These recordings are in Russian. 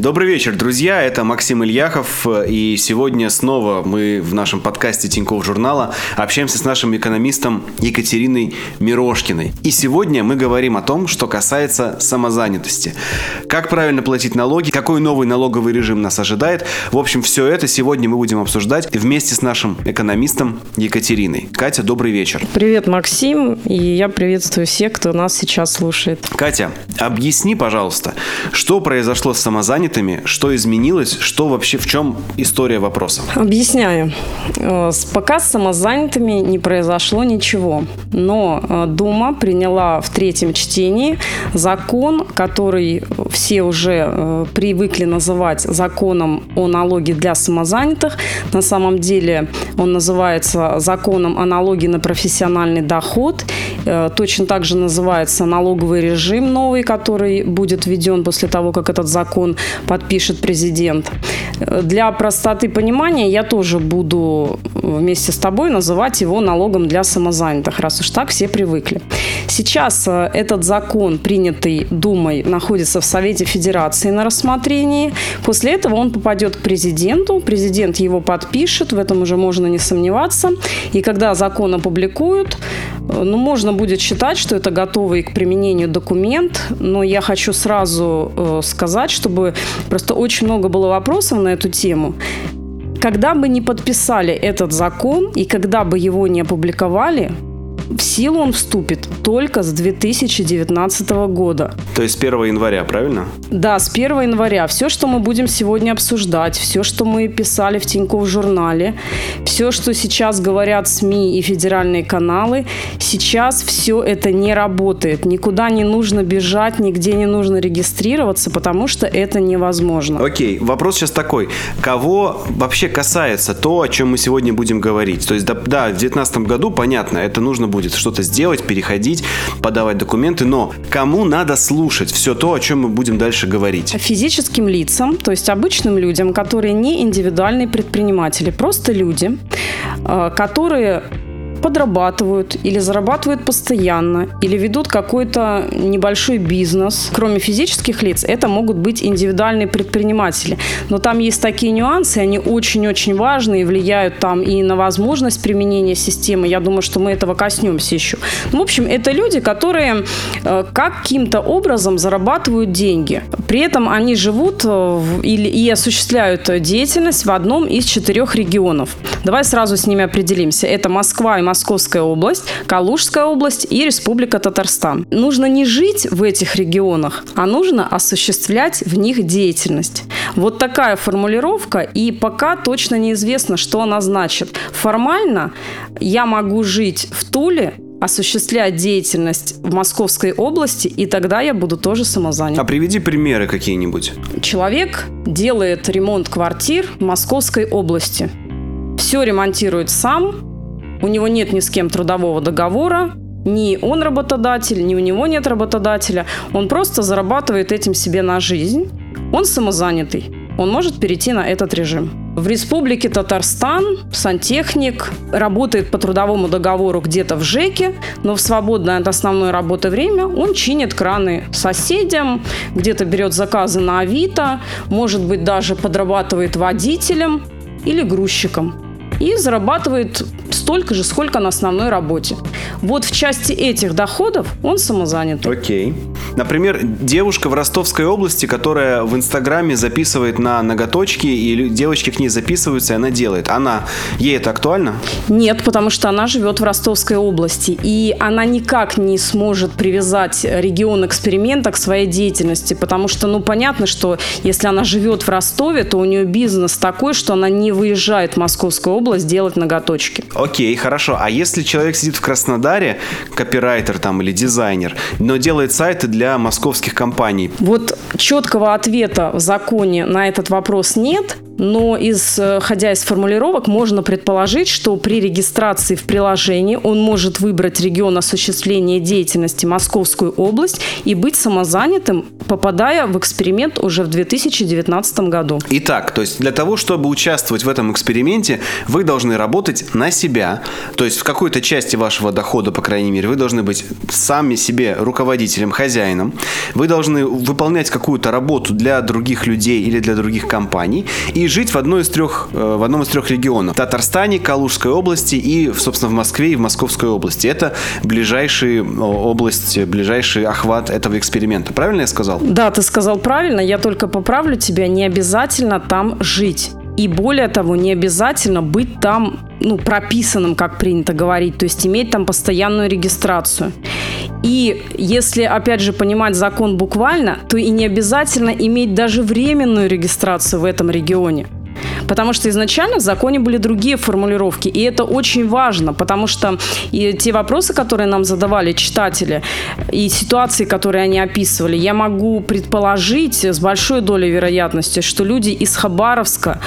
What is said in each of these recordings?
Добрый вечер, друзья. Это Максим Ильяхов. И сегодня снова мы в нашем подкасте Тинькофф журнала общаемся с нашим экономистом Екатериной Мирошкиной. И сегодня мы говорим о том, что касается самозанятости. Как правильно платить налоги, какой новый налоговый режим нас ожидает. В общем, все это сегодня мы будем обсуждать вместе с нашим экономистом Екатериной. Катя, добрый вечер. Привет, Максим. И я приветствую всех, кто нас сейчас слушает. Катя, объясни, пожалуйста, что произошло с самозанятостью самозанятыми, что изменилось, что вообще, в чем история вопроса? Объясняю. Э, пока с самозанятыми не произошло ничего, но э, Дума приняла в третьем чтении закон, который все уже э, привыкли называть законом о налоге для самозанятых. На самом деле он называется законом о налоге на профессиональный доход. Точно так же называется налоговый режим новый, который будет введен после того, как этот закон подпишет президент. Для простоты понимания я тоже буду вместе с тобой называть его налогом для самозанятых, раз уж так все привыкли. Сейчас э, этот закон, принятый Думой, находится в Совете Федерации на рассмотрении. После этого он попадет к президенту, президент его подпишет, в этом уже можно не сомневаться. И когда закон опубликуют, э, ну, можно будет считать, что это готовый к применению документ, но я хочу сразу э, сказать, чтобы просто очень много было вопросов на эту тему. Когда бы не подписали этот закон и когда бы его не опубликовали, в силу он вступит только с 2019 года. То есть с 1 января, правильно? Да, с 1 января. Все, что мы будем сегодня обсуждать, все, что мы писали в Тинькофф журнале, все, что сейчас говорят СМИ и федеральные каналы, сейчас все это не работает. Никуда не нужно бежать, нигде не нужно регистрироваться, потому что это невозможно. Окей, вопрос сейчас такой. Кого вообще касается то, о чем мы сегодня будем говорить? То есть, да, да в 2019 году, понятно, это нужно будет будет что-то сделать, переходить, подавать документы, но кому надо слушать все то, о чем мы будем дальше говорить? Физическим лицам, то есть обычным людям, которые не индивидуальные предприниматели, просто люди, э, которые подрабатывают или зарабатывают постоянно, или ведут какой-то небольшой бизнес. Кроме физических лиц, это могут быть индивидуальные предприниматели. Но там есть такие нюансы, они очень-очень важны и влияют там и на возможность применения системы. Я думаю, что мы этого коснемся еще. Ну, в общем, это люди, которые э, каким-то образом зарабатывают деньги. При этом они живут э, или, и осуществляют деятельность в одном из четырех регионов. Давай сразу с ними определимся. Это Москва и Московская область, Калужская область и Республика Татарстан. Нужно не жить в этих регионах, а нужно осуществлять в них деятельность. Вот такая формулировка, и пока точно неизвестно, что она значит. Формально я могу жить в Туле, осуществлять деятельность в Московской области, и тогда я буду тоже самозанят. А приведи примеры какие-нибудь. Человек делает ремонт квартир в Московской области. Все ремонтирует сам, у него нет ни с кем трудового договора, ни он работодатель, ни у него нет работодателя. Он просто зарабатывает этим себе на жизнь. Он самозанятый. Он может перейти на этот режим. В республике Татарстан сантехник работает по трудовому договору где-то в ЖЭКе, но в свободное от основной работы время он чинит краны соседям, где-то берет заказы на Авито, может быть даже подрабатывает водителем или грузчиком и зарабатывает столько же, сколько на основной работе. Вот в части этих доходов он самозанят. Окей. Например, девушка в Ростовской области, которая в Инстаграме записывает на ноготочки, и девочки к ней записываются, и она делает. Она, ей это актуально? Нет, потому что она живет в Ростовской области, и она никак не сможет привязать регион эксперимента к своей деятельности, потому что, ну, понятно, что если она живет в Ростове, то у нее бизнес такой, что она не выезжает в Московскую область делать ноготочки. Окей, хорошо. А если человек сидит в Краснодаре, копирайтер там или дизайнер, но делает сайты для московских компаний? Вот четкого ответа в законе на этот вопрос нет. Но исходя из формулировок можно предположить, что при регистрации в приложении он может выбрать регион осуществления деятельности Московскую область и быть самозанятым, попадая в эксперимент уже в 2019 году. Итак, то есть для того, чтобы участвовать в этом эксперименте, вы должны работать на себя, то есть в какой-то части вашего дохода, по крайней мере, вы должны быть сами себе руководителем, хозяином, вы должны выполнять какую-то работу для других людей или для других компаний. И жить в, одной из трех, э, в одном из трех регионов. В Татарстане, Калужской области и, собственно, в Москве и в Московской области. Это ближайшие область, ближайший охват этого эксперимента. Правильно я сказал? Да, ты сказал правильно. Я только поправлю тебя. Не обязательно там жить. И более того, не обязательно быть там ну, прописанным, как принято говорить, то есть иметь там постоянную регистрацию. И если, опять же, понимать закон буквально, то и не обязательно иметь даже временную регистрацию в этом регионе. Потому что изначально в законе были другие формулировки. И это очень важно, потому что и те вопросы, которые нам задавали читатели, и ситуации, которые они описывали, я могу предположить с большой долей вероятности, что люди из Хабаровска,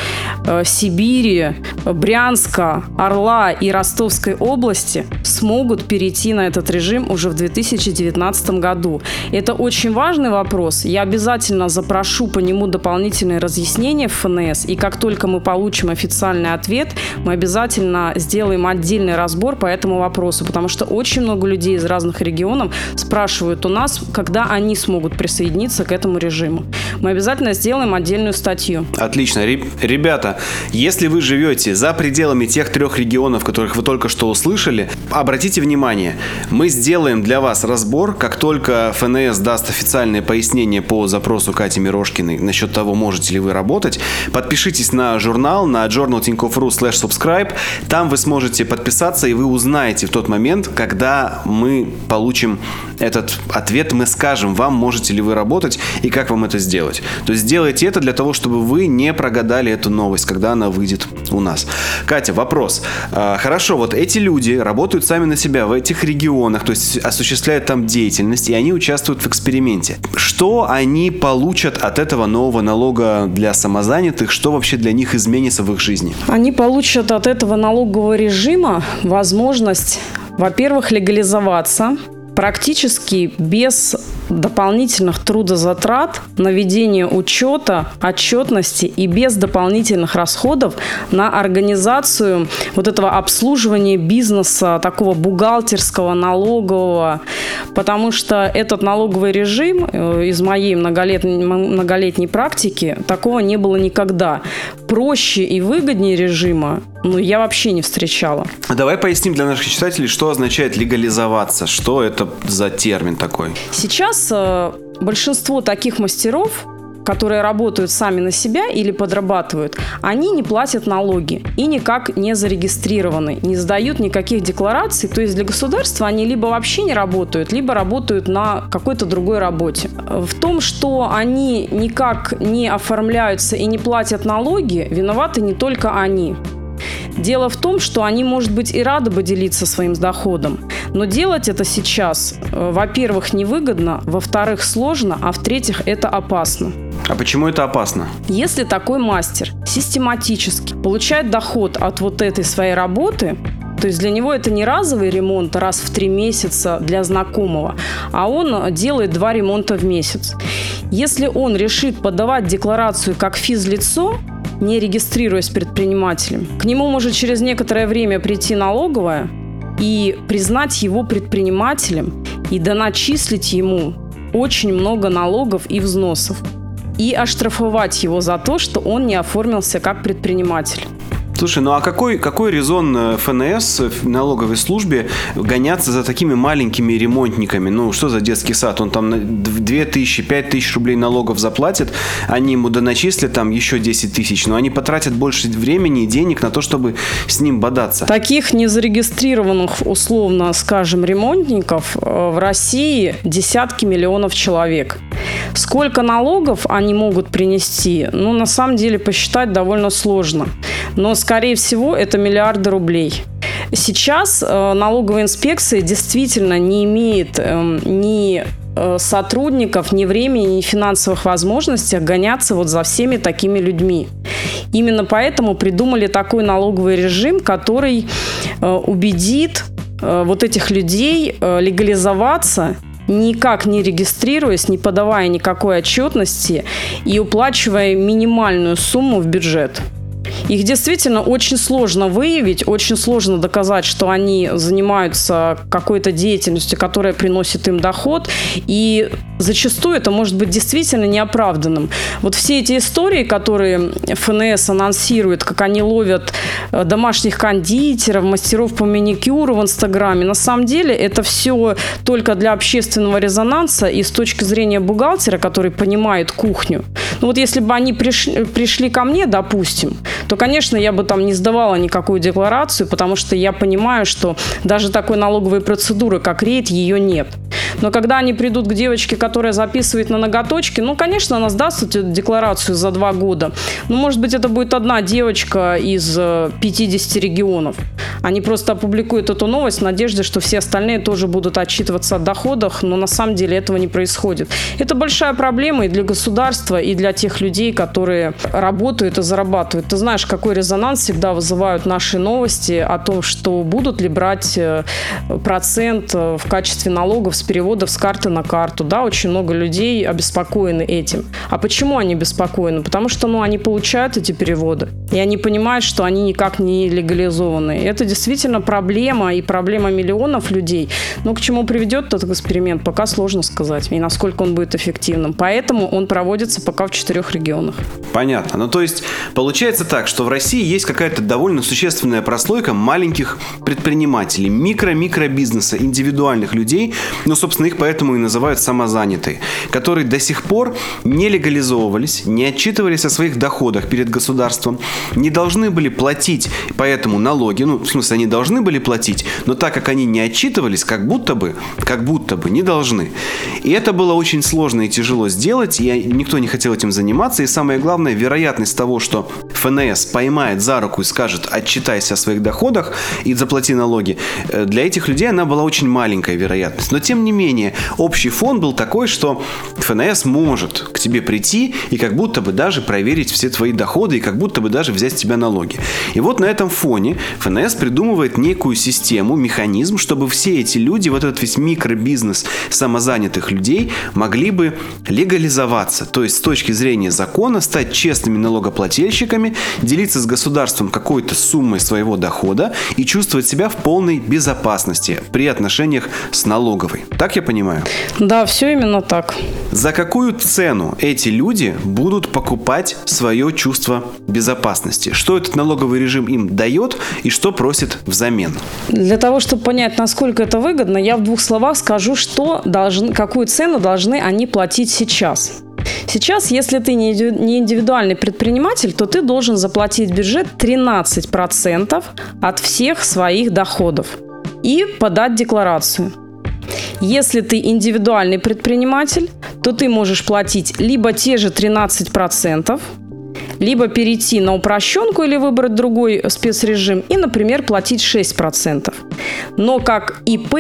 э, Сибири, Брянска, Орла и Ростовской области смогут перейти на этот режим уже в 2019 году. Это очень важный вопрос. Я обязательно запрошу по нему дополнительные разъяснения в ФНС. И как только мы получим официальный ответ, мы обязательно сделаем отдельный разбор по этому вопросу, потому что очень много людей из разных регионов спрашивают у нас, когда они смогут присоединиться к этому режиму. Мы обязательно сделаем отдельную статью. Отлично. Ребята, если вы живете за пределами тех трех регионов, которых вы только что услышали, обратите внимание, мы сделаем для вас разбор, как только ФНС даст официальное пояснение по запросу Кати Мирошкиной насчет того, можете ли вы работать. Подпишитесь на журнал, на journal.tinkoff.ru slash subscribe. Там вы сможете подписаться, и вы узнаете в тот момент, когда мы получим этот ответ, мы скажем вам, можете ли вы работать и как вам это сделать. То есть сделайте это для того, чтобы вы не прогадали эту новость, когда она выйдет у нас. Катя, вопрос. А, хорошо, вот эти люди работают сами на себя в этих регионах, то есть осуществляют там деятельность, и они участвуют в эксперименте. Что они получат от этого нового налога для самозанятых? Что вообще для них изменится в их жизни? Они получат от этого налогового режима возможность, во-первых, легализоваться, практически без дополнительных трудозатрат на ведение учета, отчетности и без дополнительных расходов на организацию вот этого обслуживания бизнеса, такого бухгалтерского, налогового, потому что этот налоговый режим э, из моей многолетней, многолетней практики такого не было никогда. Проще и выгоднее режима ну, я вообще не встречала. Давай поясним для наших читателей, что означает легализоваться, что это за термин такой. Сейчас э, большинство таких мастеров которые работают сами на себя или подрабатывают, они не платят налоги и никак не зарегистрированы, не сдают никаких деклараций. То есть для государства они либо вообще не работают, либо работают на какой-то другой работе. В том, что они никак не оформляются и не платят налоги, виноваты не только они. Дело в том, что они, может быть, и рады бы делиться своим доходом, но делать это сейчас, э, во-первых, невыгодно, во-вторых, сложно, а в-третьих, это опасно. А почему это опасно? Если такой мастер систематически получает доход от вот этой своей работы, то есть для него это не разовый ремонт раз в три месяца для знакомого, а он делает два ремонта в месяц. Если он решит подавать декларацию как физлицо, не регистрируясь предпринимателем. К нему может через некоторое время прийти налоговая и признать его предпринимателем и доначислить ему очень много налогов и взносов и оштрафовать его за то, что он не оформился как предприниматель. Слушай, ну а какой, какой резон э, ФНС в налоговой службе гоняться за такими маленькими ремонтниками? Ну, что за детский сад? Он там 2 тысячи, 5 тысяч рублей налогов заплатит, они ему доначислят там еще 10 тысяч, но они потратят больше времени и денег на то, чтобы с ним бодаться. Таких незарегистрированных, условно скажем, ремонтников э, в России десятки миллионов человек. Сколько налогов они могут принести, ну, на самом деле посчитать довольно сложно. Но, скорее всего, это миллиарды рублей. Сейчас э, налоговая инспекция действительно не имеет э, ни э, сотрудников, ни времени, ни финансовых возможностей гоняться вот за всеми такими людьми. Именно поэтому придумали такой налоговый режим, который э, убедит вот этих людей легализоваться никак не регистрируясь, не подавая никакой отчетности и уплачивая минимальную сумму в бюджет. Их действительно очень сложно выявить, очень сложно доказать, что они занимаются какой-то деятельностью, которая приносит им доход, и зачастую это может быть действительно неоправданным. Вот все эти истории, которые ФНС анонсирует, как они ловят э, домашних кондитеров, мастеров по маникюру в Инстаграме, на самом деле это все только для общественного резонанса и с точки зрения бухгалтера, который понимает кухню. Ну вот если бы они пришли, пришли ко мне, допустим, то, конечно, я бы там не сдавала никакую декларацию, потому что я понимаю, что даже такой налоговой процедуры, как рейд, ее нет. Но когда они придут к девочке, которая записывает на ноготочки, ну, конечно, она сдаст эту декларацию за два года. Ну, может быть, это будет одна девочка из 50 э, регионов. Они просто опубликуют эту новость в надежде, что все остальные тоже будут отчитываться о доходах, но на самом деле этого не происходит. Это большая проблема и для государства, и для тех людей, которые работают и зарабатывают. Ты знаешь, какой резонанс всегда вызывают наши новости о том, что будут ли брать э, процент э, в качестве налогов с переводов с карты на карту. Да, очень много людей обеспокоены этим. А почему они беспокоены? Потому что ну, они получают эти переводы, и они понимают, что они никак не легализованы. Это действительно проблема, и проблема миллионов людей. Но к чему приведет этот эксперимент, пока сложно сказать, и насколько он будет эффективным. Поэтому он проводится пока в четырех регионах. Понятно. Ну, то есть, получается так, что в России есть какая-то довольно существенная прослойка маленьких предпринимателей, микро-микробизнеса, индивидуальных людей, ну, собственно, их поэтому и называют самозанятые, которые до сих пор не легализовывались, не отчитывались о своих доходах перед государством, не должны были платить поэтому налоги, ну, в смысле, они должны были платить, но так как они не отчитывались, как будто бы, как будто бы не должны. И это было очень сложно и тяжело сделать, и никто не хотел этим заниматься, и самое главное, вероятность того, что ФНС поймает за руку и скажет, отчитайся о своих доходах и заплати налоги, э, для этих людей она была очень маленькая вероятность. Но тем не менее, общий фон был такой, что ФНС может к тебе прийти и как будто бы даже проверить все твои доходы и как будто бы даже взять с тебя налоги. И вот на этом фоне ФНС придумывает некую систему, механизм, чтобы все эти люди, вот этот весь микробизнес самозанятых людей могли бы легализоваться. То есть с точки зрения закона стать честными налогоплательщиками, делиться с государством какой-то суммой своего дохода и чувствовать себя в полной безопасности при отношениях с налоговой. Так я понимаю? Да, все именно так. За какую цену эти люди будут покупать свое чувство безопасности? Что этот налоговый режим им дает и что просит взамен? Для того, чтобы понять, насколько это выгодно, я в двух словах скажу, что должны, какую цену должны они платить сейчас. Сейчас, если ты не индивидуальный предприниматель, то ты должен заплатить бюджет 13% от всех своих доходов и подать декларацию. Если ты индивидуальный предприниматель, то ты можешь платить либо те же 13%, либо перейти на упрощенку или выбрать другой спецрежим и, например, платить 6%. Но как ИП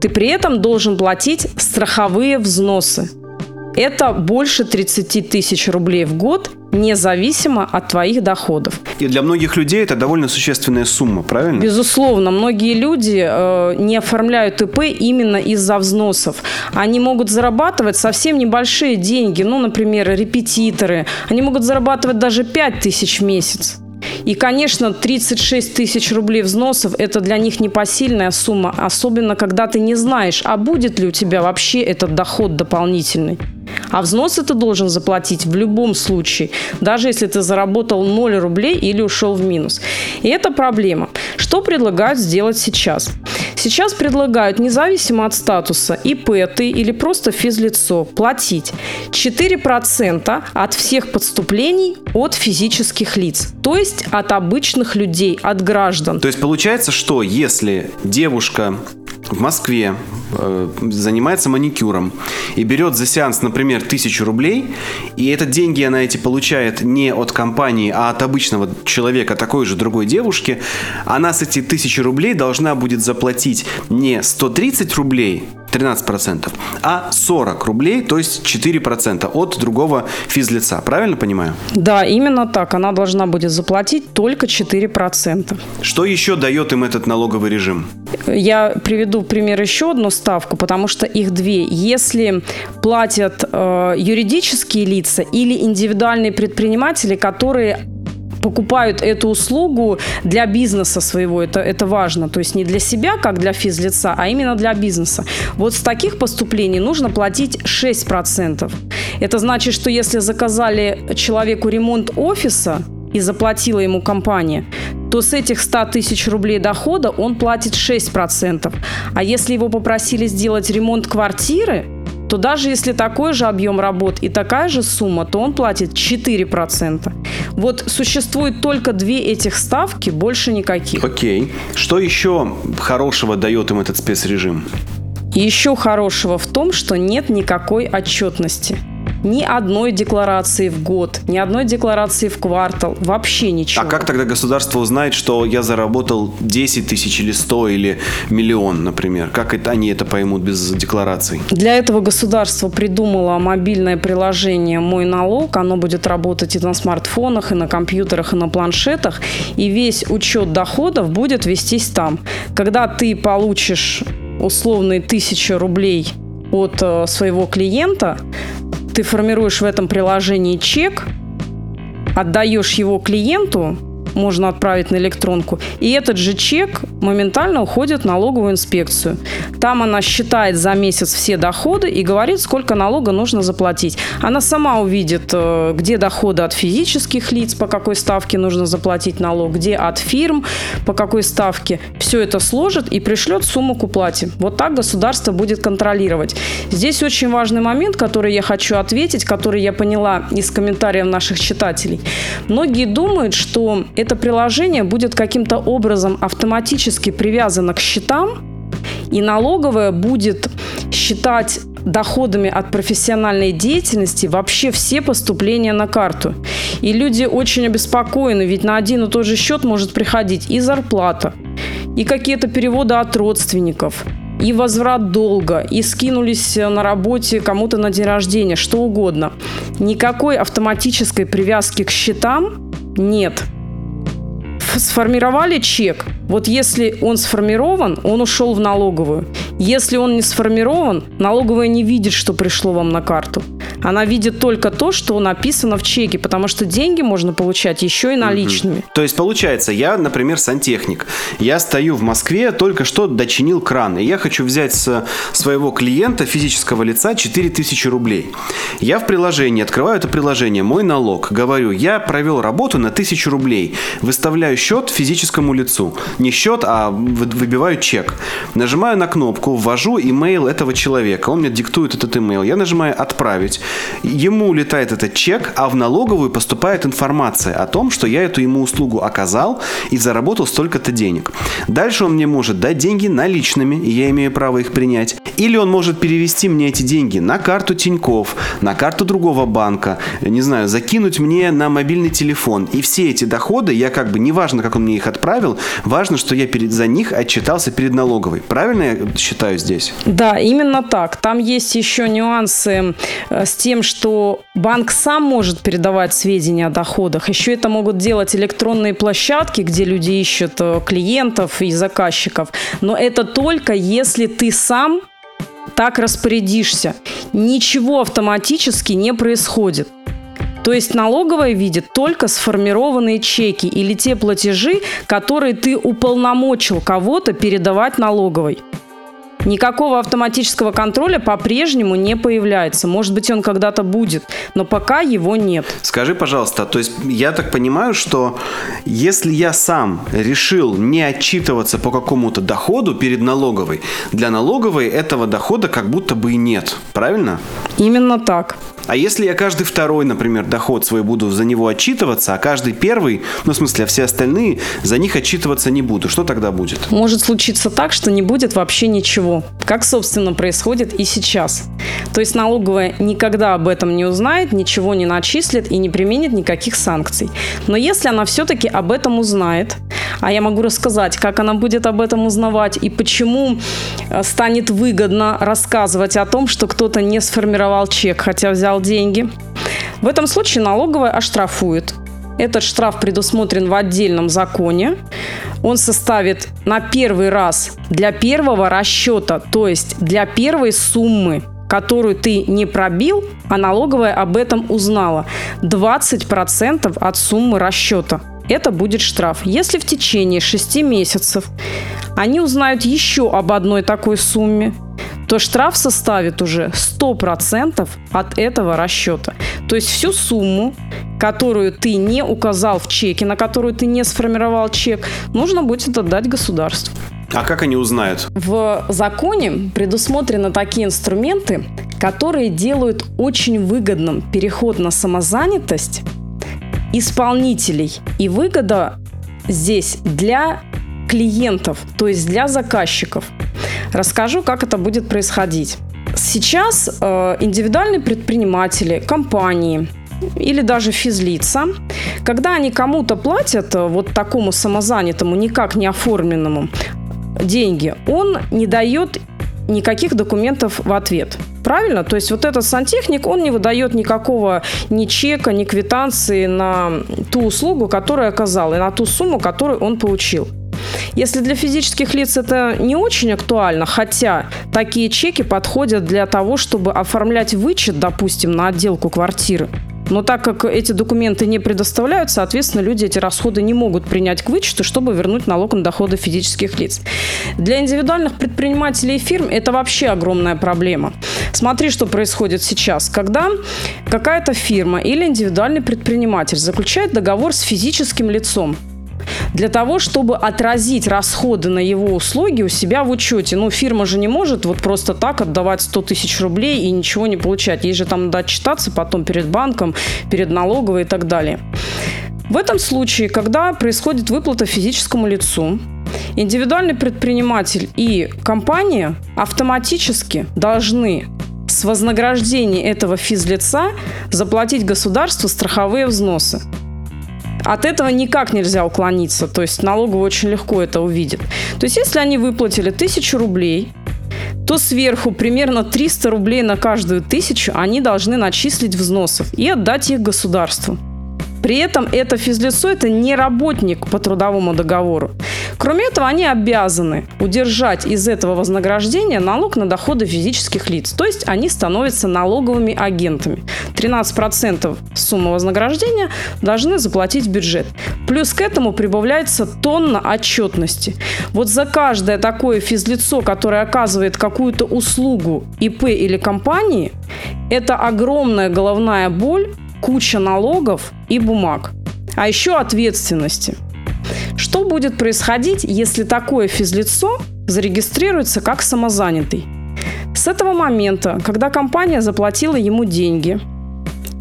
ты при этом должен платить страховые взносы. Это больше 30 тысяч рублей в год независимо от твоих доходов. И для многих людей это довольно существенная сумма, правильно? Безусловно, многие люди э, не оформляют ИП именно из-за взносов. Они могут зарабатывать совсем небольшие деньги, ну, например, репетиторы. Они могут зарабатывать даже 5 тысяч в месяц. И, конечно, 36 тысяч рублей взносов – это для них непосильная сумма, особенно когда ты не знаешь, а будет ли у тебя вообще этот доход дополнительный. А взносы ты должен заплатить в любом случае, даже если ты заработал 0 рублей или ушел в минус. И это проблема. Что предлагают сделать сейчас? Сейчас предлагают, независимо от статуса, ИП ты или просто физлицо, платить 4% от всех подступлений от физических лиц, то есть от обычных людей, от граждан. То есть получается, что если девушка в Москве э, занимается маникюром и берет за сеанс, например, тысячу рублей, и это деньги она эти получает не от компании, а от обычного человека, такой же другой девушки, она с эти тысячи рублей должна будет заплатить не 130 рублей 13%, а 40 рублей, то есть 4% от другого физлица. Правильно понимаю? Да, именно так. Она должна будет заплатить только 4%. Что еще дает им этот налоговый режим? Я приведу пример еще одну ставку, потому что их две. Если платят э, юридические лица или индивидуальные предприниматели, которые покупают эту услугу для бизнеса своего, это, это важно, то есть не для себя, как для физлица, а именно для бизнеса. Вот с таких поступлений нужно платить 6%. Это значит, что если заказали человеку ремонт офиса, и заплатила ему компания, то с этих 100 тысяч рублей дохода он платит 6%. А если его попросили сделать ремонт квартиры, то даже если такой же объем работ и такая же сумма, то он платит 4%. Вот существует только две этих ставки, больше никаких. Окей. Что еще хорошего дает им этот спецрежим? Еще хорошего в том, что нет никакой отчетности ни одной декларации в год, ни одной декларации в квартал, вообще ничего. А как тогда государство узнает, что я заработал 10 тысяч или 100 или миллион, например? Как это, они это поймут без деклараций? Для этого государство придумало мобильное приложение «Мой налог». Оно будет работать и на смартфонах, и на компьютерах, и на планшетах. И весь учет доходов будет вестись там. Когда ты получишь условные тысячи рублей от э, своего клиента, ты формируешь в этом приложении чек, отдаешь его клиенту, можно отправить на электронку. И этот же чек моментально уходит в налоговую инспекцию. Там она считает за месяц все доходы и говорит, сколько налога нужно заплатить. Она сама увидит, э, где доходы от физических лиц, по какой ставке нужно заплатить налог, где от фирм, по какой ставке. Все это сложит и пришлет сумму к уплате. Вот так государство будет контролировать. Здесь очень важный момент, который я хочу ответить, который я поняла из комментариев наших читателей. Многие думают, что это приложение будет каким-то образом автоматически привязано к счетам, и налоговая будет считать доходами от профессиональной деятельности вообще все поступления на карту. И люди очень обеспокоены, ведь на один и тот же счет может приходить и зарплата, и какие-то переводы от родственников, и возврат долга, и скинулись на работе кому-то на день рождения, что угодно. Никакой автоматической привязки к счетам нет – сформировали чек. Вот если он сформирован, он ушел в налоговую. Если он не сформирован, налоговая не видит, что пришло вам на карту. Она видит только то, что написано в чеке, потому что деньги можно получать еще и наличными. Угу. То есть получается, я, например, сантехник. Я стою в Москве, только что дочинил кран, и я хочу взять с своего клиента, физического лица, 4000 рублей. Я в приложении, открываю это приложение, мой налог, говорю, я провел работу на 1000 рублей, выставляю счет физическому лицу. Не счет, а выбиваю чек. Нажимаю на кнопку, ввожу имейл этого человека, он мне диктует этот имейл. Я нажимаю «Отправить». Ему улетает этот чек, а в налоговую поступает информация о том, что я эту ему услугу оказал и заработал столько-то денег. Дальше он мне может дать деньги наличными, и я имею право их принять. Или он может перевести мне эти деньги на карту Тиньков, на карту другого банка, не знаю, закинуть мне на мобильный телефон. И все эти доходы, я как бы, неважно, как он мне их отправил, важно, что я перед, за них отчитался перед налоговой. Правильно я считаю здесь? Да, именно так. Там есть еще нюансы э, с тем, что банк сам может передавать сведения о доходах. Еще это могут делать электронные площадки, где люди ищут э, клиентов и заказчиков. Но это только если ты сам так распорядишься. Ничего автоматически не происходит. То есть налоговая видит только сформированные чеки или те платежи, которые ты уполномочил кого-то передавать налоговой. Никакого автоматического контроля по-прежнему не появляется. Может быть, он когда-то будет, но пока его нет. Скажи, пожалуйста, то есть я так понимаю, что если я сам решил не отчитываться по какому-то доходу перед налоговой, для налоговой этого дохода как будто бы и нет. Правильно? Именно так. А если я каждый второй, например, доход свой буду за него отчитываться, а каждый первый, ну, в смысле, а все остальные, за них отчитываться не буду, что тогда будет? Может случиться так, что не будет вообще ничего. Как, собственно, происходит и сейчас. То есть налоговая никогда об этом не узнает, ничего не начислит и не применит никаких санкций. Но если она все-таки об этом узнает, А я могу рассказать, как она будет об этом узнавать и почему э, станет выгодно рассказывать о том, что кто-то не сформировал чек, хотя взял деньги. В этом случае налоговая оштрафует. Этот штраф предусмотрен в отдельном законе. Он составит на первый раз для первого расчета, то есть для первой суммы которую ты не пробил, а налоговая об этом узнала. 20% от суммы расчета. Это будет штраф. Если в течение 6 месяцев они узнают еще об одной такой сумме, то штраф составит уже 100% от этого расчета. То есть всю сумму, которую ты не указал в чеке, на которую ты не сформировал чек, нужно будет отдать государству. А как они узнают? В законе предусмотрены такие инструменты, которые делают очень выгодным переход на самозанятость исполнителей. И выгода здесь для клиентов, то есть для заказчиков. Расскажу, как это будет происходить. Сейчас э, индивидуальные предприниматели, компании или даже физлица, когда они кому-то платят, э, вот такому самозанятому, никак не оформленному, деньги, он не дает никаких документов в ответ. Правильно? То есть вот этот сантехник, он не выдает никакого ни чека, ни квитанции на ту услугу, которую оказал, и на ту сумму, которую он получил. Если для физических лиц это не очень актуально, хотя такие чеки подходят для того, чтобы оформлять вычет, допустим, на отделку квартиры, но так как эти документы не предоставляют, соответственно, люди эти расходы не могут принять к вычету, чтобы вернуть налог на доходы физических лиц. Для индивидуальных предпринимателей и фирм это вообще огромная проблема. Смотри, что происходит сейчас. Когда какая-то фирма или индивидуальный предприниматель заключает договор с физическим лицом, для того, чтобы отразить расходы на его услуги у себя в учете. Ну, фирма же не может вот просто так отдавать 100 тысяч рублей и ничего не получать. Ей же там надо отчитаться потом перед банком, перед налоговой и так далее. В этом случае, когда происходит выплата физическому лицу, индивидуальный предприниматель и компания автоматически должны с вознаграждения этого физлица заплатить государству страховые взносы. От этого никак нельзя уклониться. То есть налоговый очень легко это увидит. То есть если они выплатили тысячу рублей, то сверху примерно 300 рублей на каждую тысячу они должны начислить взносов и отдать их государству. При этом это физлицо – это не работник по трудовому договору. Кроме этого, они обязаны удержать из этого вознаграждения налог на доходы физических лиц. То есть они становятся налоговыми агентами. 13% суммы вознаграждения должны заплатить бюджет. Плюс к этому прибавляется тонна отчетности. Вот за каждое такое физлицо, которое оказывает какую-то услугу ИП или компании, это огромная головная боль куча налогов и бумаг. А еще ответственности. Что будет происходить, если такое физлицо зарегистрируется как самозанятый? С этого момента, когда компания заплатила ему деньги,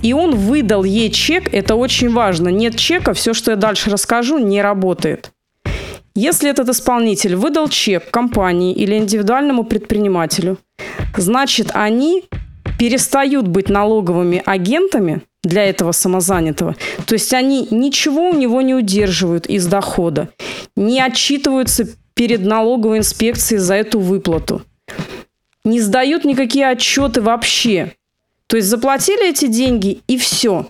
и он выдал ей чек, это очень важно. Нет чека, все, что я дальше расскажу, не работает. Если этот исполнитель выдал чек компании или индивидуальному предпринимателю, значит, они перестают быть налоговыми агентами для этого самозанятого. То есть они ничего у него не удерживают из дохода, не отчитываются перед налоговой инспекцией за эту выплату, не сдают никакие отчеты вообще. То есть заплатили эти деньги и все.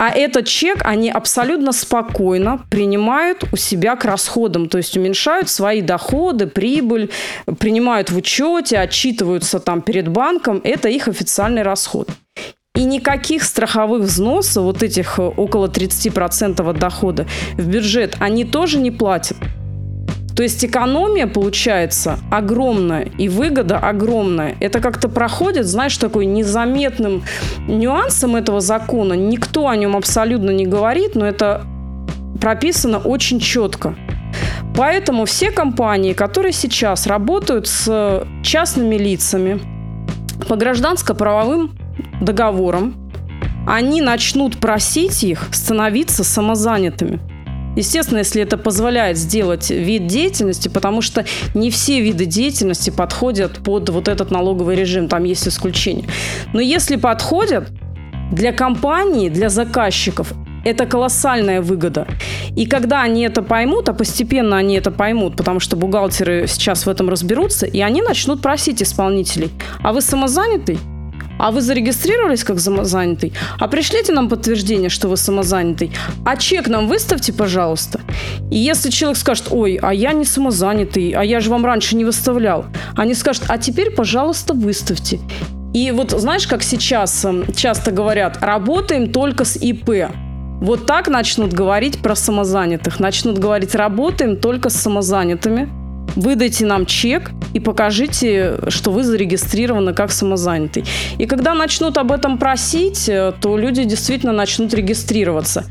А этот чек они абсолютно спокойно принимают у себя к расходам, то есть уменьшают свои доходы, прибыль, принимают в учете, отчитываются там перед банком. Это их официальный расход. И никаких страховых взносов, вот этих э, около 30% от дохода в бюджет, они тоже не платят. То есть экономия получается огромная и выгода огромная. Это как-то проходит, знаешь, такой незаметным нюансом этого закона. Никто о нем абсолютно не говорит, но это прописано очень четко. Поэтому все компании, которые сейчас работают с частными лицами по гражданско-правовым договором, они начнут просить их становиться самозанятыми. Естественно, если это позволяет сделать вид деятельности, потому что не все виды деятельности подходят под вот этот налоговый режим, там есть исключения. Но если подходят, для компании, для заказчиков Это колоссальная выгода. И когда они это поймут, а постепенно они это поймут, потому что бухгалтеры сейчас в этом разберутся, и они начнут просить исполнителей, а вы самозанятый? А вы зарегистрировались как самозанятый? А пришлите нам подтверждение, что вы самозанятый. А чек нам выставьте, пожалуйста. И если человек скажет, ой, а я не самозанятый, а я же вам раньше не выставлял. Они скажут, а теперь, пожалуйста, выставьте. И вот знаешь, как сейчас эм, часто говорят, работаем только с ИП. Вот так начнут говорить про самозанятых. Начнут говорить, работаем только с самозанятыми. Выдайте нам чек и покажите, что вы зарегистрированы как самозанятый. И когда начнут об этом просить, э, то люди действительно начнут регистрироваться.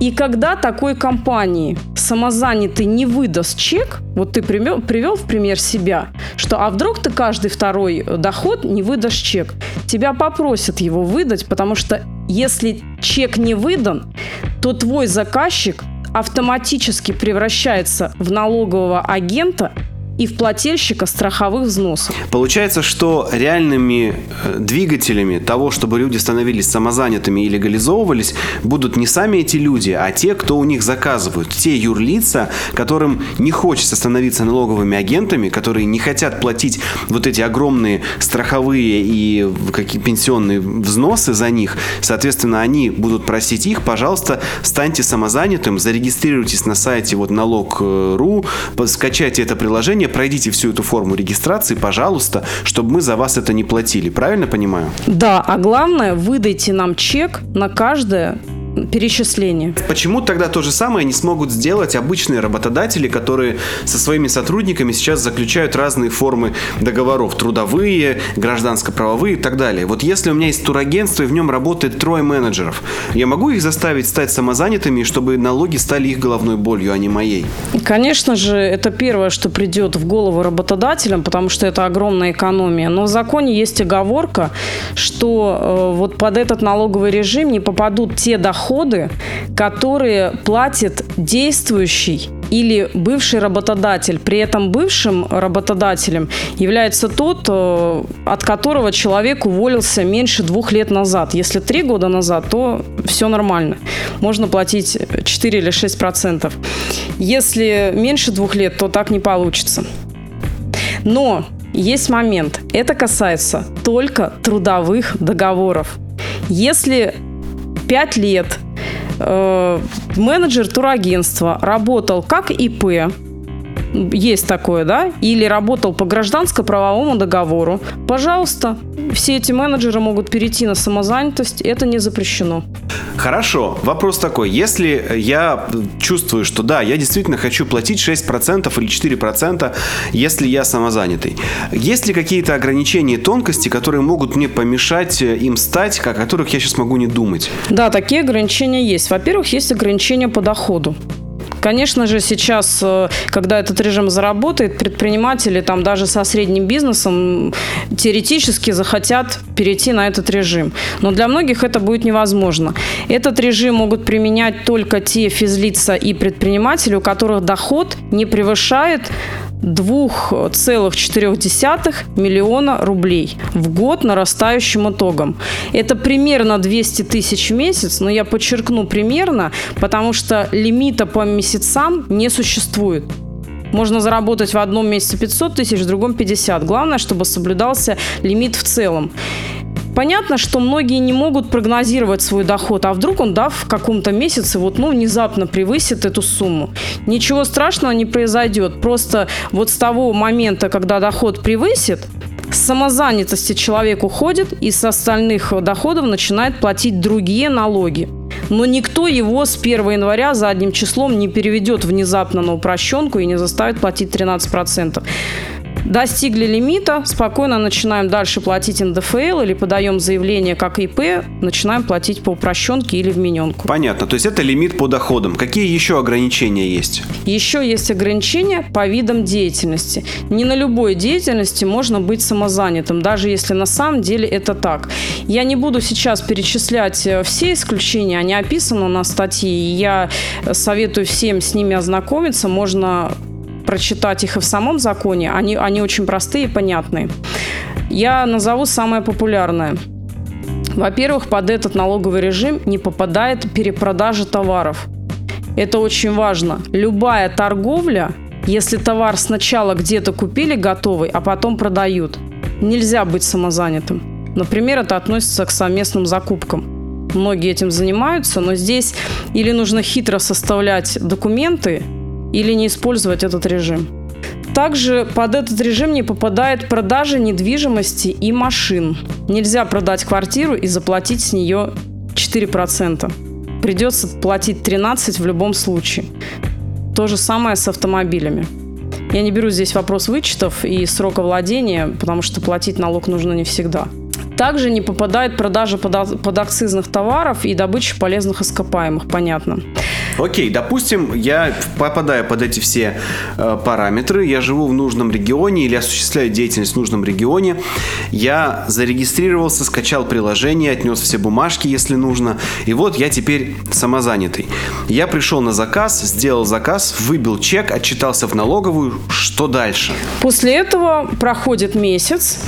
И когда такой компании самозанятый не выдаст чек, вот ты привел, привел в пример себя, что а вдруг ты каждый второй доход не выдашь чек, тебя попросят его выдать, потому что если чек не выдан, то твой заказчик автоматически превращается в налогового агента и в плательщика страховых взносов. Получается, что реальными э, двигателями того, чтобы люди становились самозанятыми и легализовывались, будут не сами эти люди, а те, кто у них заказывают. Те юрлица, которым не хочется становиться налоговыми агентами, которые не хотят платить вот эти огромные страховые и какие пенсионные взносы за них. Соответственно, они будут просить их, пожалуйста, станьте самозанятым, зарегистрируйтесь на сайте вот налог.ру, скачайте это приложение, пройдите всю эту форму регистрации, пожалуйста, чтобы мы за вас это не платили. Правильно понимаю? Да, а главное, выдайте нам чек на каждое перечисления. Почему тогда то же самое не смогут сделать обычные работодатели, которые со своими сотрудниками сейчас заключают разные формы договоров, трудовые, гражданско-правовые и так далее. Вот если у меня есть турагентство и в нем работает трое менеджеров, я могу их заставить стать самозанятыми, чтобы налоги стали их головной болью, а не моей? Конечно же, это первое, что придет в голову работодателям, потому что это огромная экономия. Но в законе есть оговорка, что э, вот под этот налоговый режим не попадут те доходы, доходы, которые платит действующий или бывший работодатель. При этом бывшим работодателем является тот, э, от которого человек уволился меньше двух лет назад. Если три года назад, то все нормально. Можно платить 4 или 6 процентов. Если меньше двух лет, то так не получится. Но есть момент. Это касается только трудовых договоров. Если 5 лет э, менеджер турагентства работал как ИП, есть такое, да, или работал по гражданско-правовому договору, пожалуйста, все эти менеджеры могут перейти на самозанятость, это не запрещено. Хорошо, вопрос такой. Если я чувствую, что да, я действительно хочу платить 6% или 4%, если я самозанятый, есть ли какие-то ограничения и тонкости, которые могут мне помешать э, им стать, о которых я сейчас могу не думать? Да, такие ограничения есть. Во-первых, есть ограничения по доходу. Конечно же, сейчас, э, когда этот режим заработает, предприниматели там даже со средним бизнесом теоретически захотят перейти на этот режим. Но для многих это будет невозможно. Этот режим могут применять только те физлица и предприниматели, у которых доход не превышает 2,4 миллиона рублей в год нарастающим итогом. Это примерно 200 тысяч в месяц, но я подчеркну примерно, потому что лимита по месяцам не существует. Можно заработать в одном месяце 500 тысяч, в другом 50. Главное, чтобы соблюдался лимит в целом. Понятно, что многие не могут прогнозировать свой доход, а вдруг он, да, в каком-то месяце вот, ну, внезапно превысит эту сумму. Ничего страшного не произойдет. Просто вот с того момента, когда доход превысит, с самозанятости человек уходит и с остальных доходов начинает платить другие налоги. Но никто его с 1 января задним числом не переведет внезапно на упрощенку и не заставит платить 13%. Достигли лимита, спокойно начинаем дальше платить НДФЛ или подаем заявление как ИП, начинаем платить по упрощенке или вмененку. Понятно, то есть это лимит по доходам. Какие еще ограничения есть? Еще есть ограничения по видам деятельности. Не на любой деятельности можно быть самозанятым, даже если на самом деле это так. Я не буду сейчас перечислять э, все исключения, они описаны на статье, и я советую всем с ними ознакомиться. Можно прочитать их и в самом законе. Они, они очень простые и понятные. Я назову самое популярное. Во-первых, под этот налоговый режим не попадает перепродажа товаров. Это очень важно. Любая торговля, если товар сначала где-то купили готовый, а потом продают, нельзя быть самозанятым. Например, это относится к совместным закупкам. Многие этим занимаются, но здесь или нужно хитро составлять документы, или не использовать этот режим. Также под этот режим не попадает продажа недвижимости и машин. Нельзя продать квартиру и заплатить с нее 4%. Придется платить 13% в любом случае. То же самое с автомобилями. Я не беру здесь вопрос вычетов и срока владения, потому что платить налог нужно не всегда. Также не попадает продажа подакцизных товаров и добыча полезных ископаемых, понятно. Окей, допустим, я попадаю под эти все э, параметры, я живу в нужном регионе или осуществляю деятельность в нужном регионе, я зарегистрировался, скачал приложение, отнес все бумажки, если нужно, и вот я теперь самозанятый. Я пришел на заказ, сделал заказ, выбил чек, отчитался в налоговую, что дальше? После этого проходит месяц,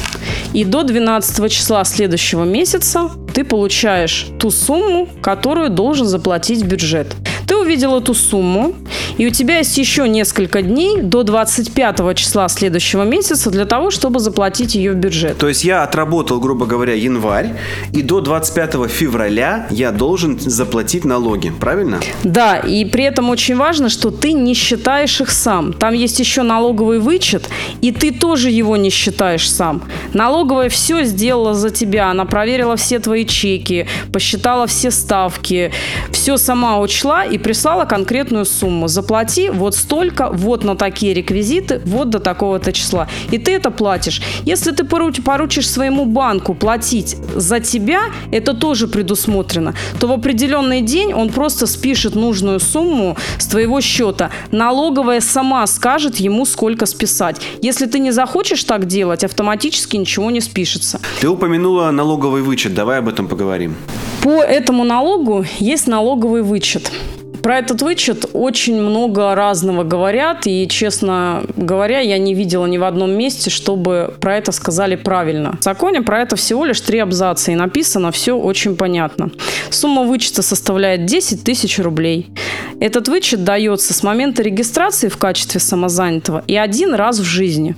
и до 12 числа следующего месяца ты получаешь ту сумму, которую должен заплатить бюджет. Ты увидел эту сумму, и у тебя есть еще несколько дней до 25 числа следующего месяца для того, чтобы заплатить ее в бюджет. То есть я отработал, грубо говоря, январь, и до 25 февраля я должен заплатить налоги, правильно? Да, и при этом очень важно, что ты не считаешь их сам. Там есть еще налоговый вычет, и ты тоже его не считаешь сам. Налоговая все сделала за тебя, она проверила все твои чеки, посчитала все ставки, все сама учла и прислала конкретную сумму. Заплати вот столько, вот на такие реквизиты, вот до такого-то числа. И ты это платишь. Если ты поручишь своему банку платить за тебя, это тоже предусмотрено, то в определенный день он просто спишет нужную сумму с твоего счета. Налоговая сама скажет ему, сколько списать. Если ты не захочешь так делать, автоматически ничего не спишется. Ты упомянула налоговый вычет. Давай об этом поговорим. По этому налогу есть налоговый вычет. Про этот вычет очень много разного говорят, и, честно говоря, я не видела ни в одном месте, чтобы про это сказали правильно. В законе про это всего лишь три абзаца, и написано все очень понятно. Сумма вычета составляет 10 тысяч рублей. Этот вычет дается с момента регистрации в качестве самозанятого и один раз в жизни.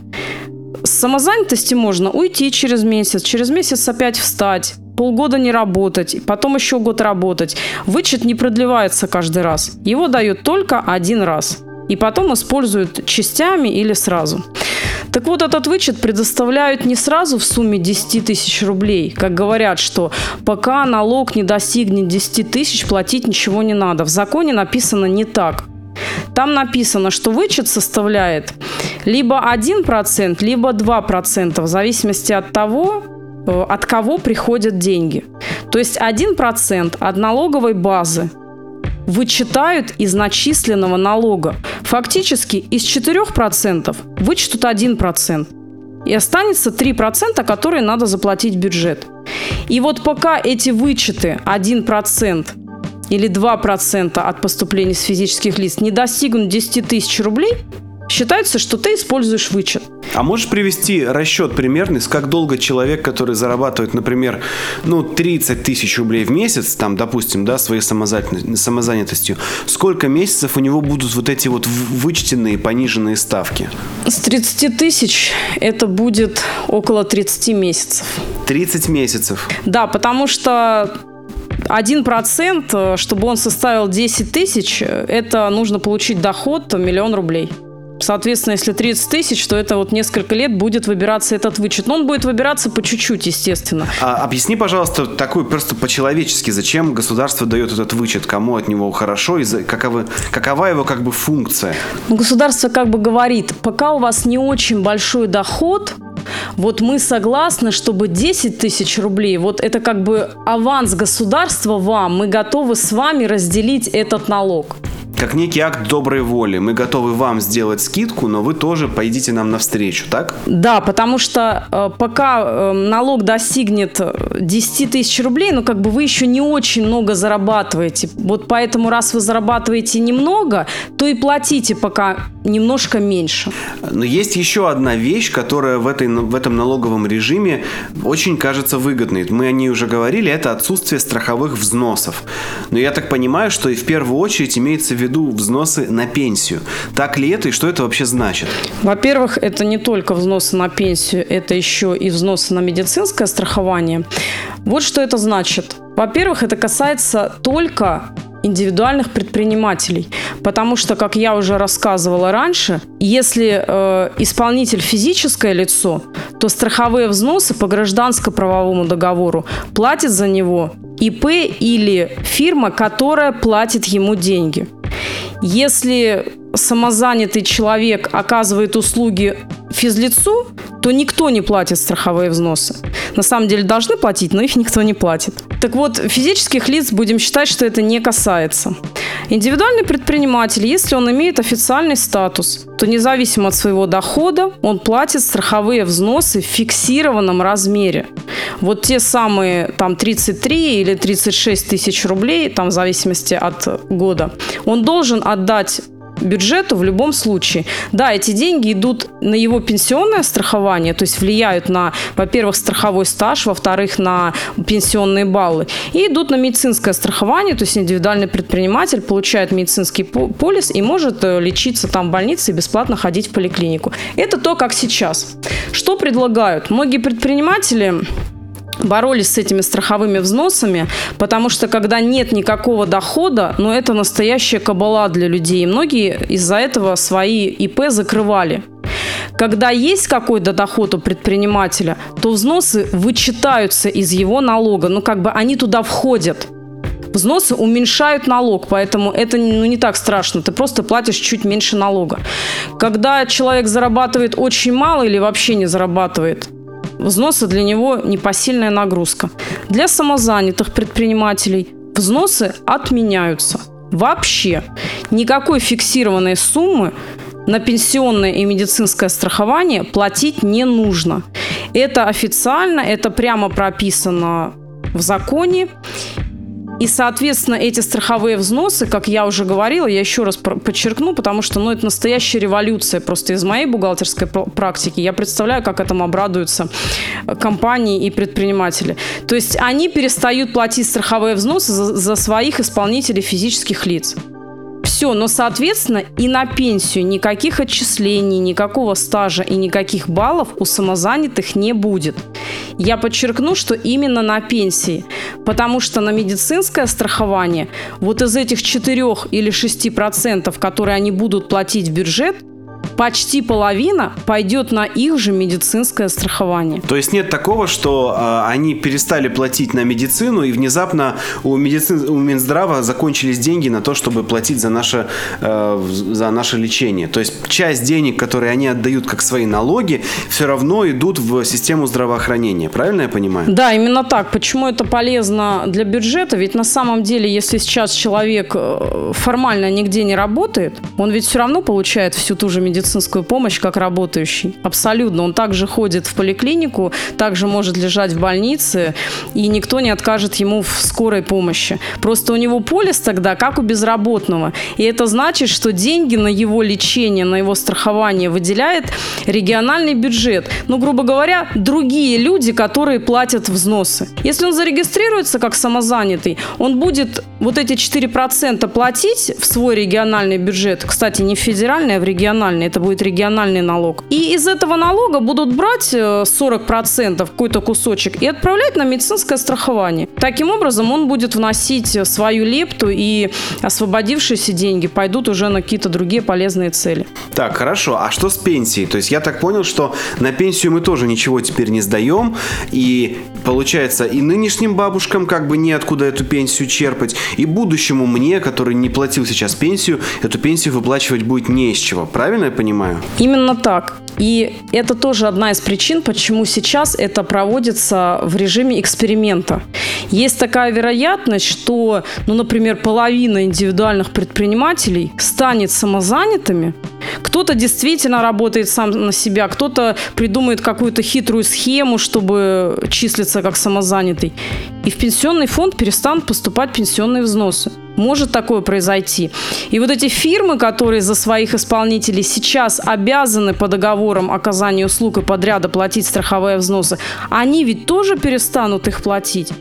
С самозанятости можно уйти через месяц, через месяц опять встать, полгода не работать, потом еще год работать. Вычет не продлевается каждый раз. Его дают только один раз. И потом используют частями или сразу. Так вот, этот вычет предоставляют не сразу в сумме 10 тысяч рублей. Как говорят, что пока налог не достигнет 10 тысяч, платить ничего не надо. В законе написано не так. Там написано, что вычет составляет либо 1%, либо 2%, в зависимости от того, от кого приходят деньги. То есть 1% от налоговой базы вычитают из начисленного налога. Фактически из 4% вычтут 1%. И останется 3%, которые надо заплатить в бюджет. И вот пока эти вычеты 1% или 2% от поступлений с физических лиц не достигнут 10 тысяч рублей, считается, что ты используешь вычет. А можешь привести расчет примерный, с как долго человек, который зарабатывает, например, ну, 30 тысяч рублей в месяц, там, допустим, да, своей самозанятостью, сколько месяцев у него будут вот эти вот вычтенные пониженные ставки? С 30 тысяч это будет около 30 месяцев. 30 месяцев? Да, потому что один процент, э, чтобы он составил 10 тысяч, э, это нужно получить доход миллион рублей. Соответственно, если 30 тысяч, то это вот несколько лет будет выбираться этот вычет. Но он будет выбираться по чуть-чуть, естественно. А, объясни, пожалуйста, такую просто по-человечески, зачем государство дает этот вычет, кому от него хорошо и за, каковы, какова его как бы функция? Ну, государство как бы говорит, пока у вас не очень большой доход, вот мы согласны, чтобы 10 тысяч рублей, вот это как бы аванс государства вам, мы готовы с вами разделить этот налог. как некий акт доброй воли. Мы готовы вам сделать скидку, но вы тоже пойдите нам навстречу, так? Да, потому что э, пока э, налог достигнет 10 тысяч рублей, ну как бы вы еще не очень много зарабатываете. Вот поэтому раз вы зарабатываете немного, то и платите пока немножко меньше. Но есть еще одна вещь, которая в, этой, в этом налоговом режиме очень кажется выгодной. Мы о ней уже говорили, это отсутствие страховых взносов. Но я так понимаю, что и в первую очередь имеется в виду взносы на пенсию. Так ли это и что это вообще значит? Во-первых, это не только взносы на пенсию, это еще и взносы на медицинское страхование. Вот что это значит. Во-первых, это касается только индивидуальных предпринимателей. Потому что, как я уже рассказывала раньше, если э, исполнитель физическое лицо, то страховые взносы по гражданско-правовому договору платит за него ИП или фирма, которая платит ему деньги. Если самозанятый человек оказывает услуги физлицу, то никто не платит страховые взносы. На самом деле должны платить, но их никто не платит. Так вот, физических лиц будем считать, что это не касается. Индивидуальный предприниматель, если он имеет официальный статус, то независимо от своего дохода он платит страховые взносы в фиксированном размере. Вот те самые там 33 или 36 тысяч рублей, там в зависимости от года, он должен отдать бюджету в любом случае. Да, эти деньги идут на его пенсионное страхование, то есть влияют на, во-первых, страховой стаж, во-вторых, на пенсионные баллы, и идут на медицинское страхование, то есть индивидуальный предприниматель получает медицинский полис и может э, лечиться там в больнице и бесплатно ходить в поликлинику. Это то, как сейчас. Что предлагают? Многие предприниматели боролись с этими страховыми взносами, потому что когда нет никакого дохода, ну это настоящая кабала для людей. И многие из-за этого свои ИП закрывали. Когда есть какой-то доход у предпринимателя, то взносы вычитаются из его налога. Ну, как бы они туда входят. Взносы уменьшают налог, поэтому это ну, не так страшно. Ты просто платишь чуть меньше налога. Когда человек зарабатывает очень мало или вообще не зарабатывает, взносы для него непосильная нагрузка. Для самозанятых предпринимателей взносы отменяются. Вообще никакой фиксированной суммы на пенсионное и медицинское страхование платить не нужно. Это официально, это прямо прописано в законе. И, соответственно, эти страховые взносы, как я уже говорила, я еще раз подчеркну, потому что ну, это настоящая революция просто из моей бухгалтерской практики. Я представляю, как этому обрадуются э, компании и предприниматели. То есть они перестают платить страховые взносы за, за своих исполнителей физических лиц. Все, но, соответственно, и на пенсию никаких отчислений, никакого стажа и никаких баллов у самозанятых не будет. Я подчеркну, что именно на пенсии, потому что на медицинское страхование вот из этих 4 или 6 процентов, которые они будут платить в бюджет – почти половина пойдет на их же медицинское страхование. То есть нет такого, что э, они перестали платить на медицину и внезапно у, медицин, у Минздрава закончились деньги на то, чтобы платить за наше, э, за наше лечение. То есть часть денег, которые они отдают как свои налоги, все равно идут в систему здравоохранения. Правильно я понимаю? Да, именно так. Почему это полезно для бюджета? Ведь на самом деле, если сейчас человек э, формально нигде не работает, он ведь все равно получает всю ту же медицинскую медицинскую помощь как работающий. Абсолютно. Он также ходит в поликлинику, также может лежать в больнице, и никто не откажет ему в скорой помощи. Просто у него полис тогда как у безработного. И это значит, что деньги на его лечение, на его страхование выделяет региональный бюджет. Ну, грубо говоря, другие люди, которые платят взносы. Если он зарегистрируется как самозанятый, он будет вот эти 4% платить в свой региональный бюджет. Кстати, не в федеральный, а в региональный это будет региональный налог. И из этого налога будут брать 40%, э, какой-то кусочек, и отправлять на медицинское страхование. Таким образом, он будет вносить свою лепту, и освободившиеся деньги пойдут уже на какие-то другие полезные цели. Так, хорошо. А что с пенсией? То есть я так понял, что на пенсию мы тоже ничего теперь не сдаем, и получается и нынешним бабушкам как бы неоткуда эту пенсию черпать, И будущему мне, который не платил сейчас пенсию, эту пенсию выплачивать будет не из чего. Правильно я понимаю? Именно так. И это тоже одна из причин, почему сейчас это проводится в режиме эксперимента. Есть такая вероятность, что, ну, например, половина индивидуальных предпринимателей станет самозанятыми, кто-то действительно работает сам на себя, кто-то придумает какую-то хитрую схему, чтобы числиться как самозанятый. И в пенсионный фонд перестанут поступать пенсионные взносы. Может такое произойти. И вот эти фирмы, которые за своих исполнителей сейчас обязаны по договорам оказания услуг и подряда платить страховые взносы, они ведь тоже перестанут их платить.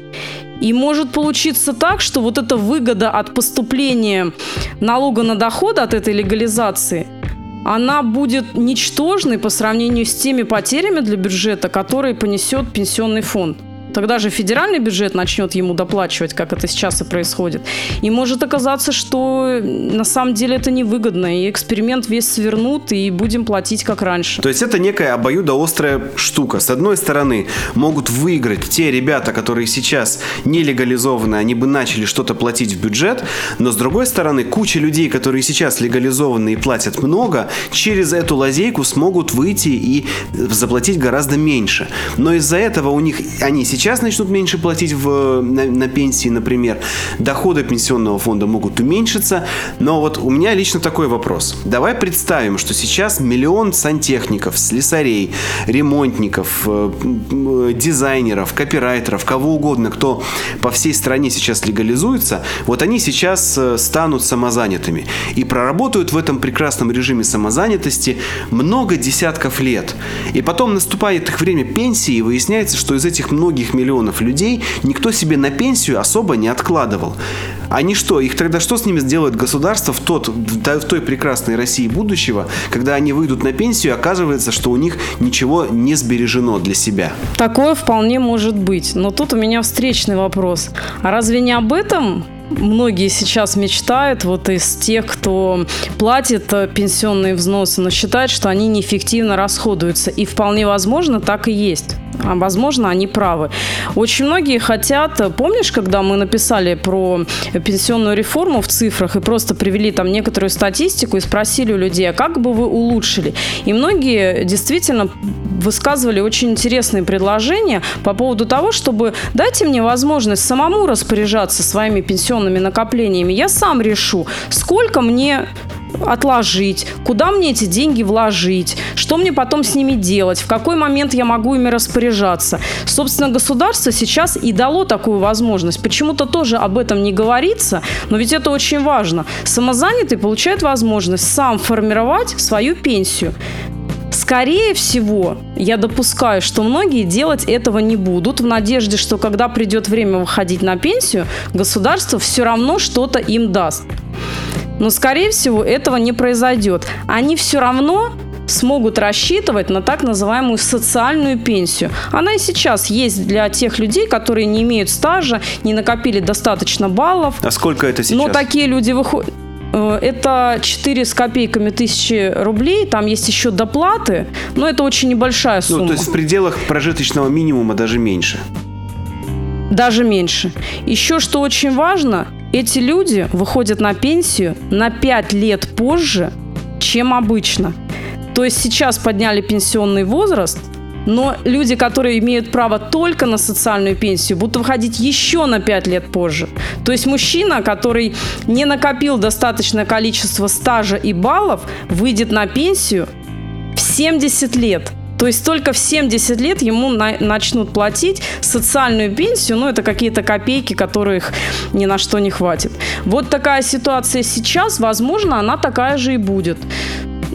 И может получиться так, что вот эта выгода от поступления налога на доход от этой легализации – она будет ничтожной по сравнению с теми потерями для бюджета, которые понесет пенсионный фонд. Тогда же федеральный бюджет начнет ему доплачивать, как это сейчас и происходит. И может оказаться, что на самом деле это невыгодно, и эксперимент весь свернут, и будем платить как раньше. То есть это некая обоюдоострая штука. С одной стороны, могут выиграть те ребята, которые сейчас не легализованы, они бы начали что-то платить в бюджет, но с другой стороны, куча людей, которые сейчас легализованы и платят много, через эту лазейку смогут выйти и заплатить гораздо меньше. Но из-за этого у них они сейчас сейчас начнут меньше платить в, на, на пенсии, например, доходы пенсионного фонда могут уменьшиться. Но вот у меня лично такой вопрос. Давай представим, что сейчас миллион сантехников, слесарей, ремонтников, э, дизайнеров, копирайтеров, кого угодно, кто по всей стране сейчас легализуется, вот они сейчас э, станут самозанятыми и проработают в этом прекрасном режиме самозанятости много десятков лет. И потом наступает их время пенсии, и выясняется, что из этих многих миллионов людей никто себе на пенсию особо не откладывал. Они что, их тогда что с ними сделает государство в, тот, в той прекрасной России будущего, когда они выйдут на пенсию, оказывается, что у них ничего не сбережено для себя? Такое вполне может быть. Но тут у меня встречный вопрос. А разве не об этом многие сейчас мечтают, вот из тех, кто платит э, пенсионные взносы, но считают, что они неэффективно расходуются. И вполне возможно, так и есть а возможно, они правы. Очень многие хотят, помнишь, когда мы написали про пенсионную реформу в цифрах и просто привели там некоторую статистику и спросили у людей, а как бы вы улучшили? И многие действительно высказывали очень интересные предложения по поводу того, чтобы дайте мне возможность самому распоряжаться своими пенсионными накоплениями. Я сам решу, сколько мне отложить, куда мне эти деньги вложить, что мне потом с ними делать, в какой момент я могу ими распоряжаться. Собственно, государство сейчас и дало такую возможность. Почему-то тоже об этом не говорится, но ведь это очень важно. Самозанятый получает возможность сам формировать свою пенсию. Скорее всего, я допускаю, что многие делать этого не будут в надежде, что когда придет время выходить на пенсию, государство все равно что-то им даст. Но, скорее всего, этого не произойдет. Они все равно смогут рассчитывать на так называемую социальную пенсию. Она и сейчас есть для тех людей, которые не имеют стажа, не накопили достаточно баллов. А сколько это сейчас? Но такие люди выходят... Э, это 4 с копейками тысячи рублей, там есть еще доплаты, но это очень небольшая сумма. Ну, то есть в пределах прожиточного минимума даже меньше. Даже меньше. Еще что очень важно, эти люди выходят на пенсию на 5 лет позже, чем обычно. То есть сейчас подняли пенсионный возраст, но люди, которые имеют право только на социальную пенсию, будут выходить еще на 5 лет позже. То есть мужчина, который не накопил достаточное количество стажа и баллов, выйдет на пенсию в 70 лет – то есть только в 70 лет ему на, начнут платить социальную пенсию, ну это какие-то копейки, которых ни на что не хватит. Вот такая ситуация сейчас, возможно, она такая же и будет.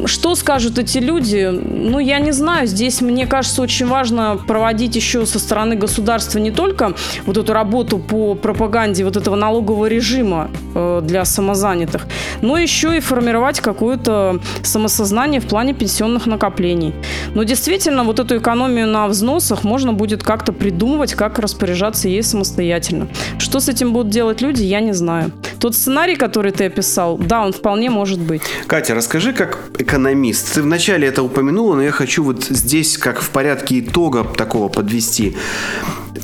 Что скажут эти люди? Ну, я не знаю. Здесь, мне кажется, очень важно проводить еще со стороны государства не только вот эту работу по пропаганде вот этого налогового режима э, для самозанятых, но еще и формировать какое-то самосознание в плане пенсионных накоплений. Но действительно, вот эту экономию на взносах можно будет как-то придумывать, как распоряжаться ей самостоятельно. Что с этим будут делать люди, я не знаю. Тот сценарий, который ты описал, да, он вполне может быть. Катя, расскажи, как экономист. Ты вначале это упомянула, но я хочу вот здесь, как в порядке итога такого подвести.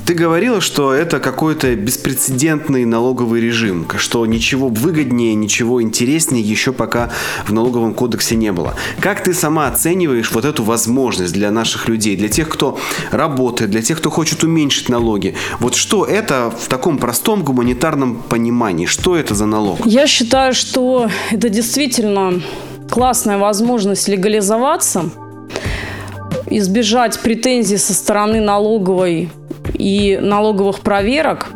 Ты говорила, что это какой-то беспрецедентный налоговый режим, что ничего выгоднее, ничего интереснее еще пока в налоговом кодексе не было. Как ты сама оцениваешь вот эту возможность для наших людей, для тех, кто работает, для тех, кто хочет уменьшить налоги? Вот что это в таком простом гуманитарном понимании? Что это за налог? Я считаю, что это действительно классная возможность легализоваться, избежать претензий со стороны налоговой и налоговых проверок.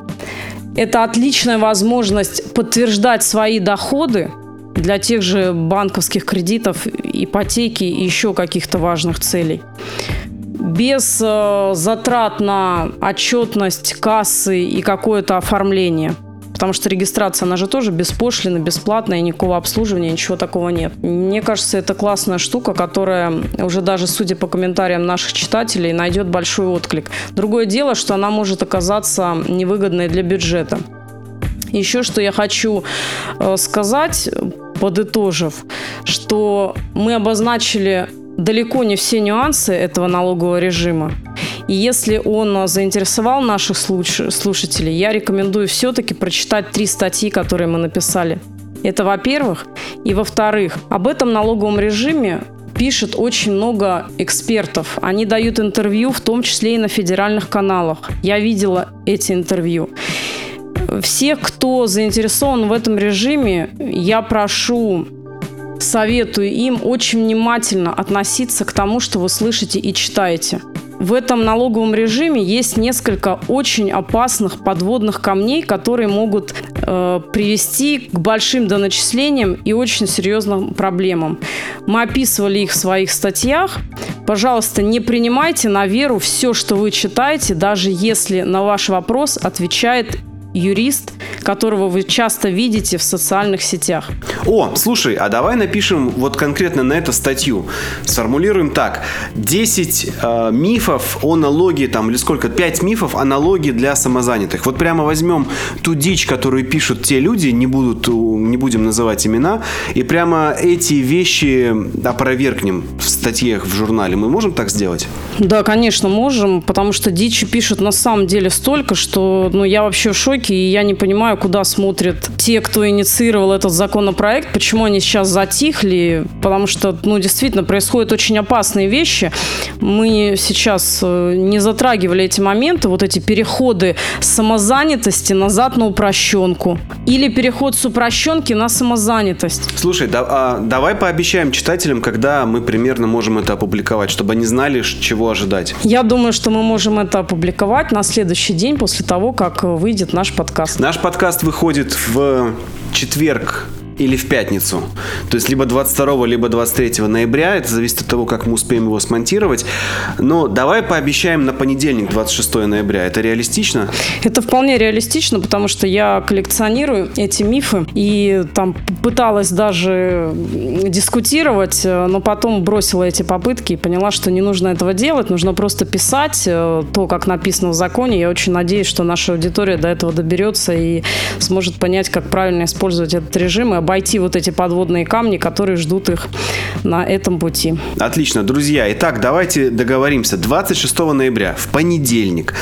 Это отличная возможность подтверждать свои доходы для тех же банковских кредитов, ипотеки и еще каких-то важных целей. Без э, затрат на отчетность кассы и какое-то оформление – Потому что регистрация, она же тоже беспошлина, бесплатная, никакого обслуживания, ничего такого нет. Мне кажется, это классная штука, которая уже даже, судя по комментариям наших читателей, найдет большой отклик. Другое дело, что она может оказаться невыгодной для бюджета. Еще что я хочу э, сказать, подытожив, что мы обозначили далеко не все нюансы этого налогового режима. И если он заинтересовал наших слушателей, я рекомендую все-таки прочитать три статьи, которые мы написали. Это во-первых. И во-вторых, об этом налоговом режиме пишет очень много экспертов. Они дают интервью, в том числе и на федеральных каналах. Я видела эти интервью. Всех, кто заинтересован в этом режиме, я прошу советую им очень внимательно относиться к тому, что вы слышите и читаете. В этом налоговом режиме есть несколько очень опасных подводных камней, которые могут э, привести к большим доначислениям и очень серьезным проблемам. Мы описывали их в своих статьях. Пожалуйста, не принимайте на веру все, что вы читаете, даже если на ваш вопрос отвечает юрист, которого вы часто видите в социальных сетях. О, слушай, а давай напишем вот конкретно на это статью. Сформулируем так. 10 э, мифов о налоге, там, или сколько, 5 мифов о налоге для самозанятых. Вот прямо возьмем ту дичь, которую пишут те люди, не, будут, не будем называть имена, и прямо эти вещи опровергнем в статьях в журнале. Мы можем так сделать? Да, конечно, можем, потому что дичи пишут на самом деле столько, что ну, я вообще в шоке, и я не понимаю, куда смотрят те, кто инициировал этот законопроект, почему они сейчас затихли, потому что, ну, действительно, происходят очень опасные вещи. Мы сейчас э, не затрагивали эти моменты, вот эти переходы с самозанятости назад на упрощенку. Или переход с упрощенки на самозанятость. Слушай, да, а давай пообещаем читателям, когда мы примерно можем это опубликовать, чтобы они знали, чего ожидать. Я думаю, что мы можем это опубликовать на следующий день после того, как выйдет наш подкаст. Наш подкаст выходит в четверг или в пятницу. То есть либо 22, либо 23 ноября. Это зависит от того, как мы успеем его смонтировать. Но давай пообещаем на понедельник, 26 ноября. Это реалистично? Это вполне реалистично, потому что я коллекционирую эти мифы и там пыталась даже дискутировать, но потом бросила эти попытки и поняла, что не нужно этого делать, нужно просто писать э, то, как написано в законе. Я очень надеюсь, что наша аудитория до этого доберется и сможет понять, как правильно использовать этот режим и обойти вот эти подводные камни, которые ждут их на этом пути. Отлично, друзья. Итак, давайте договоримся. 26 ноября, в понедельник,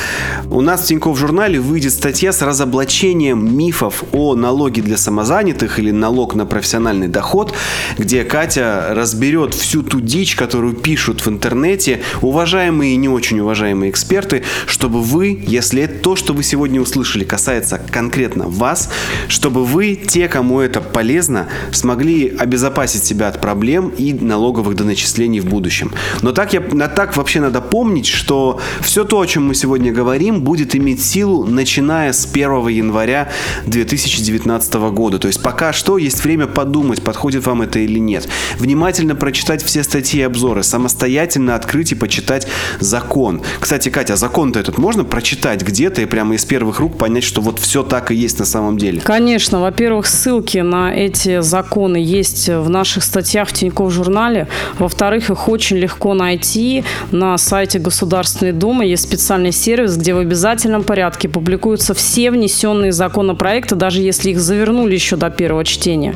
у нас в Тинькофф журнале выйдет статья с разоблачением мифов о налоге для самозанятых или налог на профессиональный доход, где Катя разберет всю ту дичь, которую пишут в интернете уважаемые и не очень уважаемые эксперты, чтобы вы, если то, что вы сегодня услышали, касается конкретно вас, чтобы вы, те, кому это полезно, полезно, смогли обезопасить себя от проблем и налоговых доначислений в будущем. Но так, я, так вообще надо помнить, что все то, о чем мы сегодня говорим, будет иметь силу, начиная с 1 января 2019 года. То есть пока что есть время подумать, подходит вам это или нет. Внимательно прочитать все статьи и обзоры, самостоятельно открыть и почитать закон. Кстати, Катя, закон-то этот можно прочитать где-то и прямо из первых рук понять, что вот все так и есть на самом деле? Конечно. Во-первых, ссылки на эти законы есть в наших статьях в Тинькофф журнале. Во-вторых, их очень легко найти на сайте Государственной Думы. Есть специальный сервис, где в обязательном порядке публикуются все внесенные законопроекты, даже если их завернули еще до первого чтения.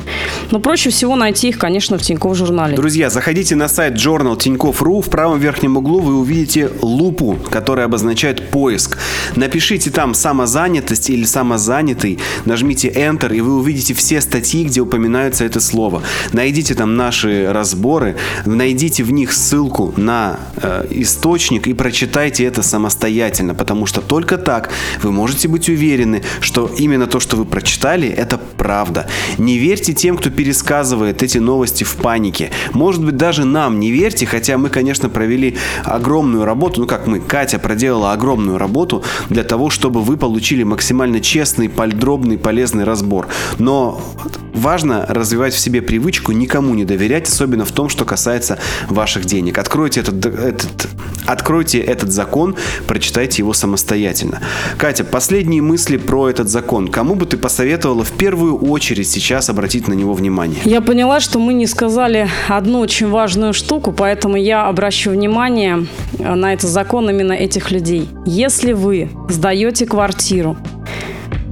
Но проще всего найти их, конечно, в Тинькофф журнале. Друзья, заходите на сайт Journal Тинькофф.ру. В правом верхнем углу вы увидите лупу, которая обозначает поиск. Напишите там самозанятость или самозанятый, нажмите Enter, и вы увидите все статьи, где упоминается это слово. Найдите там наши разборы, найдите в них ссылку на э, источник и прочитайте это самостоятельно, потому что только так вы можете быть уверены, что именно то, что вы прочитали, это правда. Не верьте тем, кто пересказывает эти новости в панике. Может быть, даже нам не верьте, хотя мы, конечно, провели огромную работу, ну как мы, Катя проделала огромную работу для того, чтобы вы получили максимально честный, подробный, полезный разбор. Но важно развивать в себе привычку никому не доверять, особенно в том, что касается ваших денег. Откройте этот, этот, откройте этот закон, прочитайте его самостоятельно. Катя, последние мысли про этот закон. Кому бы ты посоветовала в первую очередь сейчас обратить на него внимание? Я поняла, что мы не сказали одну очень важную штуку, поэтому я обращу внимание на этот закон именно этих людей. Если вы сдаете квартиру,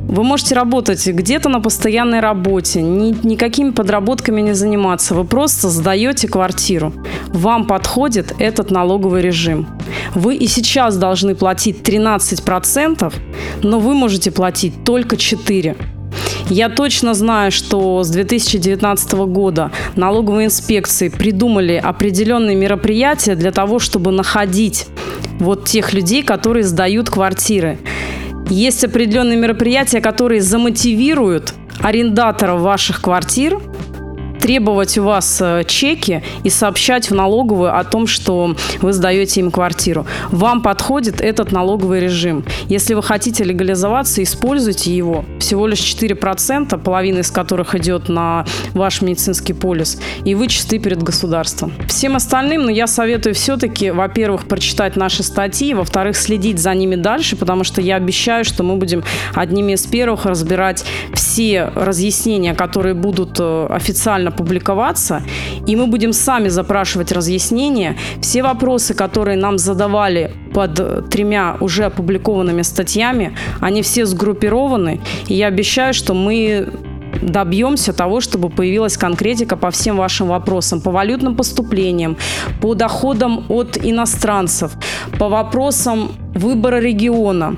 вы можете работать где-то на постоянной работе, ни, никакими подработками не заниматься. Вы просто сдаете квартиру. Вам подходит этот налоговый режим. Вы и сейчас должны платить 13%, но вы можете платить только 4%. Я точно знаю, что с 2019 года налоговые инспекции придумали определенные мероприятия для того, чтобы находить вот тех людей, которые сдают квартиры. Есть определенные мероприятия, которые замотивируют арендаторов ваших квартир требовать у вас э, чеки и сообщать в налоговую о том, что вы сдаете им квартиру. Вам подходит этот налоговый режим. Если вы хотите легализоваться, используйте его. Всего лишь 4%, половина из которых идет на ваш медицинский полис, и вы чисты перед государством. Всем остальным, ну, я советую все-таки, во-первых, прочитать наши статьи, во-вторых, следить за ними дальше, потому что я обещаю, что мы будем одними из первых разбирать все разъяснения, которые будут э, официально официально публиковаться, и мы будем сами запрашивать разъяснения. Все вопросы, которые нам задавали под тремя уже опубликованными статьями, они все сгруппированы, и я обещаю, что мы добьемся того, чтобы появилась конкретика по всем вашим вопросам, по валютным поступлениям, по доходам от иностранцев, по вопросам выбора региона,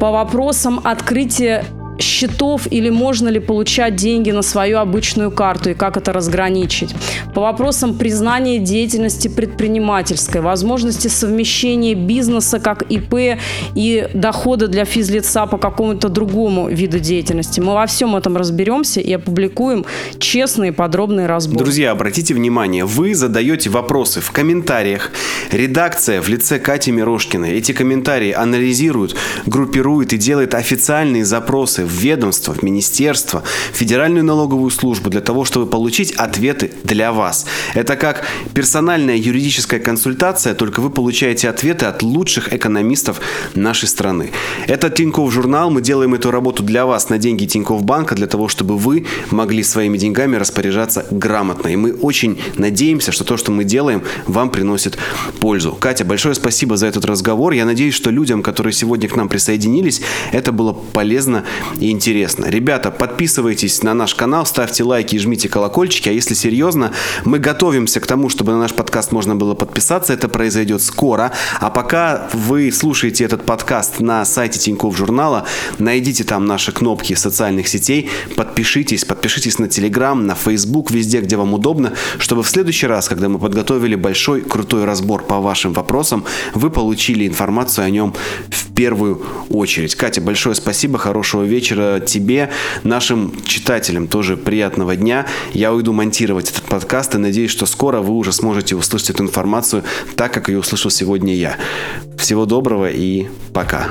по вопросам открытия счетов или можно ли получать деньги на свою обычную карту и как это разграничить. По вопросам признания деятельности предпринимательской, возможности совмещения бизнеса как ИП и дохода для физлица по какому-то другому виду деятельности. Мы во всем этом разберемся и опубликуем честные подробные разборы. Друзья, обратите внимание, вы задаете вопросы в комментариях. Редакция в лице Кати Мирошкиной эти комментарии анализирует, группирует и делает официальные запросы в ведомство, в министерство, в федеральную налоговую службу для того, чтобы получить ответы для вас. Это как персональная юридическая консультация, только вы получаете ответы от лучших экономистов нашей страны. Это Тинькофф журнал, мы делаем эту работу для вас на деньги Тинькофф банка, для того, чтобы вы могли своими деньгами распоряжаться грамотно. И мы очень надеемся, что то, что мы делаем, вам приносит пользу. Катя, большое спасибо за этот разговор. Я надеюсь, что людям, которые сегодня к нам присоединились, это было полезно и интересно. Ребята, подписывайтесь на наш канал, ставьте лайки и жмите колокольчики. А если серьезно, мы готовимся к тому, чтобы на наш подкаст можно было подписаться. Это произойдет скоро. А пока вы слушаете этот подкаст на сайте Тинькофф журнала, найдите там наши кнопки социальных сетей, подпишитесь, подпишитесь на Телеграм, на Facebook, везде, где вам удобно, чтобы в следующий раз, когда мы подготовили большой крутой разбор по вашим вопросам, вы получили информацию о нем в первую очередь. Катя, большое спасибо, хорошего вечера вечера тебе, нашим читателям тоже приятного дня. Я уйду монтировать этот подкаст и надеюсь, что скоро вы уже сможете услышать эту информацию так, как ее услышал сегодня я. Всего доброго и пока.